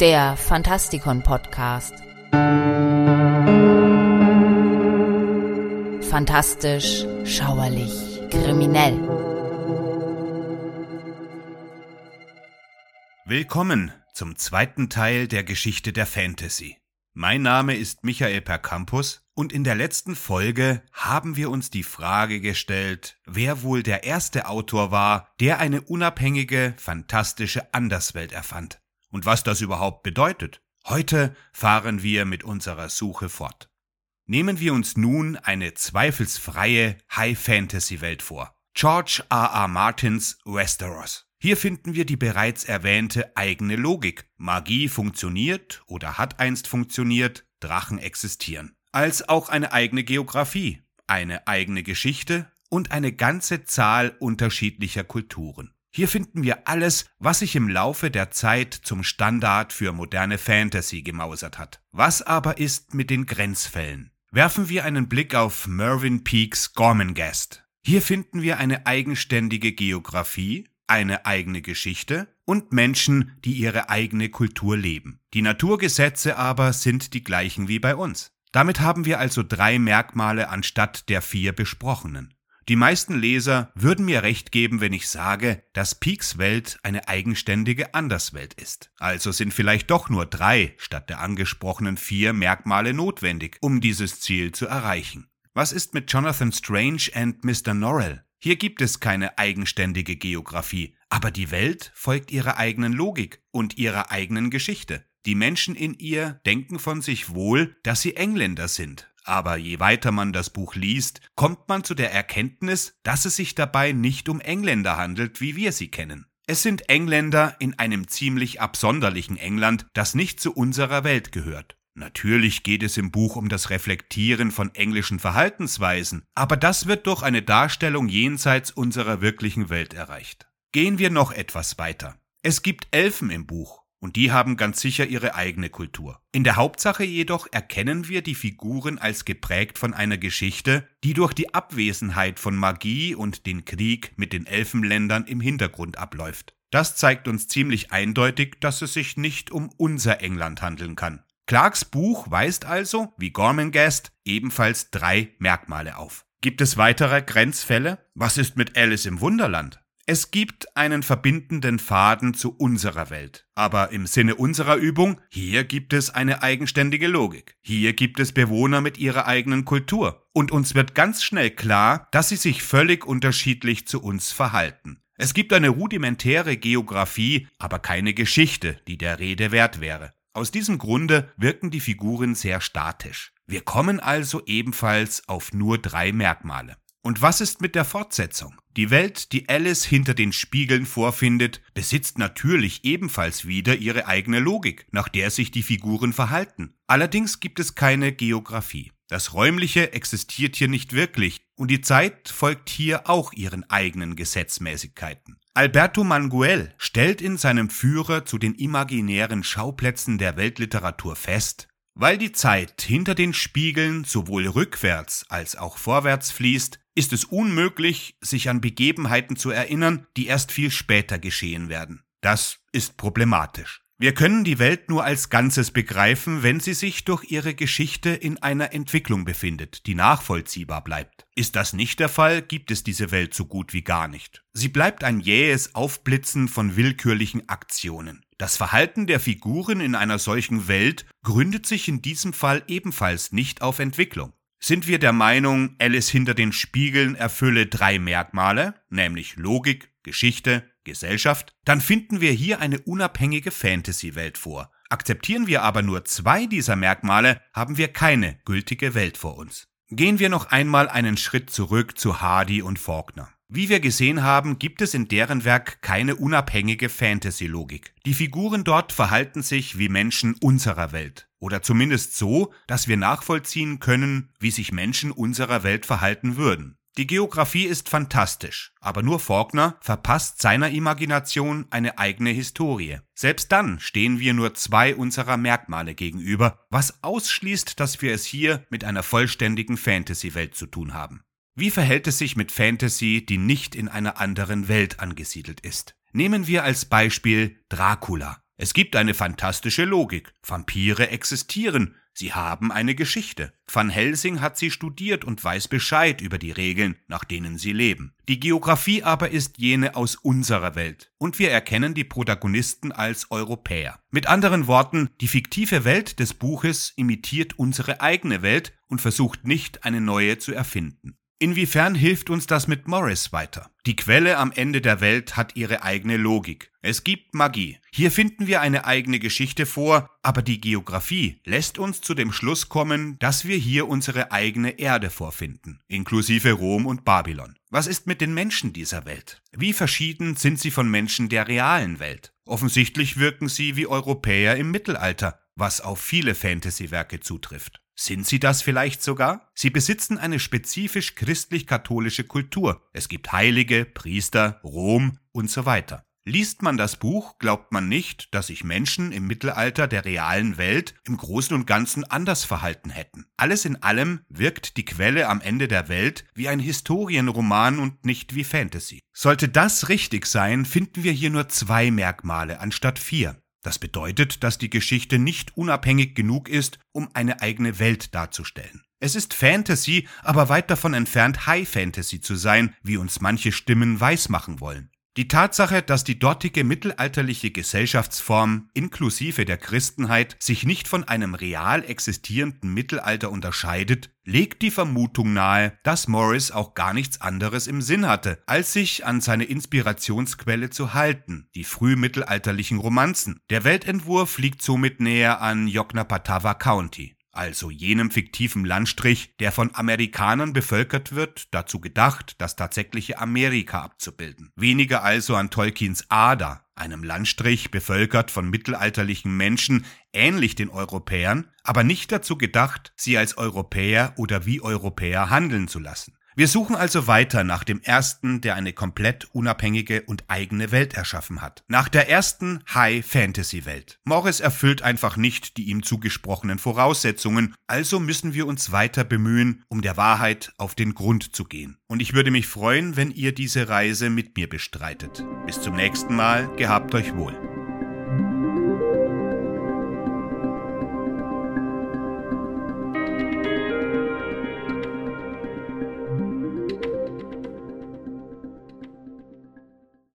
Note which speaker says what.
Speaker 1: der Fantastikon Podcast. Fantastisch, schauerlich, kriminell.
Speaker 2: Willkommen zum zweiten Teil der Geschichte der Fantasy. Mein Name ist Michael Percampus und in der letzten Folge haben wir uns die Frage gestellt, wer wohl der erste Autor war, der eine unabhängige, fantastische Anderswelt erfand und was das überhaupt bedeutet. Heute fahren wir mit unserer Suche fort. Nehmen wir uns nun eine zweifelsfreie High-Fantasy-Welt vor. George R. R. Martins Westeros. Hier finden wir die bereits erwähnte eigene Logik. Magie funktioniert oder hat einst funktioniert, Drachen existieren. Als auch eine eigene Geografie, eine eigene Geschichte und eine ganze Zahl unterschiedlicher Kulturen. Hier finden wir alles, was sich im Laufe der Zeit zum Standard für moderne Fantasy gemausert hat. Was aber ist mit den Grenzfällen? Werfen wir einen Blick auf Mervyn Peaks Gormenghast. Hier finden wir eine eigenständige Geografie, eine eigene Geschichte und Menschen, die ihre eigene Kultur leben. Die Naturgesetze aber sind die gleichen wie bei uns. Damit haben wir also drei Merkmale anstatt der vier besprochenen. Die meisten Leser würden mir recht geben, wenn ich sage, dass Peaks Welt eine eigenständige Anderswelt ist. Also sind vielleicht doch nur drei statt der angesprochenen vier Merkmale notwendig, um dieses Ziel zu erreichen. Was ist mit Jonathan Strange and Mr. Norrell? Hier gibt es keine eigenständige Geografie, aber die Welt folgt ihrer eigenen Logik und ihrer eigenen Geschichte. Die Menschen in ihr denken von sich wohl, dass sie Engländer sind, aber je weiter man das Buch liest, kommt man zu der Erkenntnis, dass es sich dabei nicht um Engländer handelt, wie wir sie kennen. Es sind Engländer in einem ziemlich absonderlichen England, das nicht zu unserer Welt gehört. Natürlich geht es im Buch um das Reflektieren von englischen Verhaltensweisen, aber das wird durch eine Darstellung jenseits unserer wirklichen Welt erreicht. Gehen wir noch etwas weiter. Es gibt Elfen im Buch, und die haben ganz sicher ihre eigene Kultur. In der Hauptsache jedoch erkennen wir die Figuren als geprägt von einer Geschichte, die durch die Abwesenheit von Magie und den Krieg mit den Elfenländern im Hintergrund abläuft. Das zeigt uns ziemlich eindeutig, dass es sich nicht um unser England handeln kann. Clarks Buch weist also, wie Gormenghast, ebenfalls drei Merkmale auf. Gibt es weitere Grenzfälle? Was ist mit Alice im Wunderland? Es gibt einen verbindenden Faden zu unserer Welt. Aber im Sinne unserer Übung, hier gibt es eine eigenständige Logik. Hier gibt es Bewohner mit ihrer eigenen Kultur. Und uns wird ganz schnell klar, dass sie sich völlig unterschiedlich zu uns verhalten. Es gibt eine rudimentäre Geografie, aber keine Geschichte, die der Rede wert wäre. Aus diesem Grunde wirken die Figuren sehr statisch. Wir kommen also ebenfalls auf nur drei Merkmale. Und was ist mit der Fortsetzung? Die Welt, die Alice hinter den Spiegeln vorfindet, besitzt natürlich ebenfalls wieder ihre eigene Logik, nach der sich die Figuren verhalten. Allerdings gibt es keine Geografie. Das Räumliche existiert hier nicht wirklich und die Zeit folgt hier auch ihren eigenen Gesetzmäßigkeiten. Alberto Manguel stellt in seinem Führer zu den imaginären Schauplätzen der Weltliteratur fest, weil die Zeit hinter den Spiegeln sowohl rückwärts als auch vorwärts fließt, ist es unmöglich, sich an Begebenheiten zu erinnern, die erst viel später geschehen werden. Das ist problematisch. Wir können die Welt nur als Ganzes begreifen, wenn sie sich durch ihre Geschichte in einer Entwicklung befindet, die nachvollziehbar bleibt. Ist das nicht der Fall, gibt es diese Welt so gut wie gar nicht. Sie bleibt ein jähes Aufblitzen von willkürlichen Aktionen. Das Verhalten der Figuren in einer solchen Welt gründet sich in diesem Fall ebenfalls nicht auf Entwicklung. Sind wir der Meinung, Alice hinter den Spiegeln erfülle drei Merkmale, nämlich Logik, Geschichte, Gesellschaft, dann finden wir hier eine unabhängige Fantasy-Welt vor. Akzeptieren wir aber nur zwei dieser Merkmale, haben wir keine gültige Welt vor uns. Gehen wir noch einmal einen Schritt zurück zu Hardy und Faulkner. Wie wir gesehen haben, gibt es in deren Werk keine unabhängige Fantasy-Logik. Die Figuren dort verhalten sich wie Menschen unserer Welt. Oder zumindest so, dass wir nachvollziehen können, wie sich Menschen unserer Welt verhalten würden. Die Geografie ist fantastisch, aber nur Faulkner verpasst seiner Imagination eine eigene Historie. Selbst dann stehen wir nur zwei unserer Merkmale gegenüber, was ausschließt, dass wir es hier mit einer vollständigen Fantasy-Welt zu tun haben. Wie verhält es sich mit Fantasy, die nicht in einer anderen Welt angesiedelt ist? Nehmen wir als Beispiel Dracula. Es gibt eine fantastische Logik. Vampire existieren. Sie haben eine Geschichte. Van Helsing hat sie studiert und weiß Bescheid über die Regeln, nach denen sie leben. Die Geographie aber ist jene aus unserer Welt. Und wir erkennen die Protagonisten als Europäer. Mit anderen Worten, die fiktive Welt des Buches imitiert unsere eigene Welt und versucht nicht, eine neue zu erfinden. Inwiefern hilft uns das mit Morris weiter? Die Quelle am Ende der Welt hat ihre eigene Logik. Es gibt Magie. Hier finden wir eine eigene Geschichte vor, aber die Geographie lässt uns zu dem Schluss kommen, dass wir hier unsere eigene Erde vorfinden, inklusive Rom und Babylon. Was ist mit den Menschen dieser Welt? Wie verschieden sind sie von Menschen der realen Welt? Offensichtlich wirken sie wie Europäer im Mittelalter, was auf viele Fantasy-Werke zutrifft. Sind sie das vielleicht sogar? Sie besitzen eine spezifisch christlich-katholische Kultur. Es gibt Heilige, Priester, Rom und so weiter. Liest man das Buch, glaubt man nicht, dass sich Menschen im Mittelalter der realen Welt im Großen und Ganzen anders verhalten hätten. Alles in allem wirkt die Quelle am Ende der Welt wie ein Historienroman und nicht wie Fantasy. Sollte das richtig sein, finden wir hier nur zwei Merkmale anstatt vier. Das bedeutet, dass die Geschichte nicht unabhängig genug ist, um eine eigene Welt darzustellen. Es ist Fantasy, aber weit davon entfernt, High Fantasy zu sein, wie uns manche Stimmen weismachen wollen. Die Tatsache, dass die dortige mittelalterliche Gesellschaftsform inklusive der Christenheit sich nicht von einem real existierenden Mittelalter unterscheidet, legt die Vermutung nahe, dass Morris auch gar nichts anderes im Sinn hatte, als sich an seine Inspirationsquelle zu halten, die frühmittelalterlichen Romanzen. Der Weltentwurf liegt somit näher an Yoknapatawpha County also jenem fiktiven Landstrich, der von Amerikanern bevölkert wird, dazu gedacht, das tatsächliche Amerika abzubilden. Weniger also an Tolkiens Ader, einem Landstrich bevölkert von mittelalterlichen Menschen, ähnlich den Europäern, aber nicht dazu gedacht, sie als Europäer oder wie Europäer handeln zu lassen. Wir suchen also weiter nach dem ersten, der eine komplett unabhängige und eigene Welt erschaffen hat. Nach der ersten High-Fantasy-Welt. Morris erfüllt einfach nicht die ihm zugesprochenen Voraussetzungen, also müssen wir uns weiter bemühen, um der Wahrheit auf den Grund zu gehen. Und ich würde mich freuen, wenn ihr diese Reise mit mir bestreitet. Bis zum nächsten Mal, gehabt euch wohl.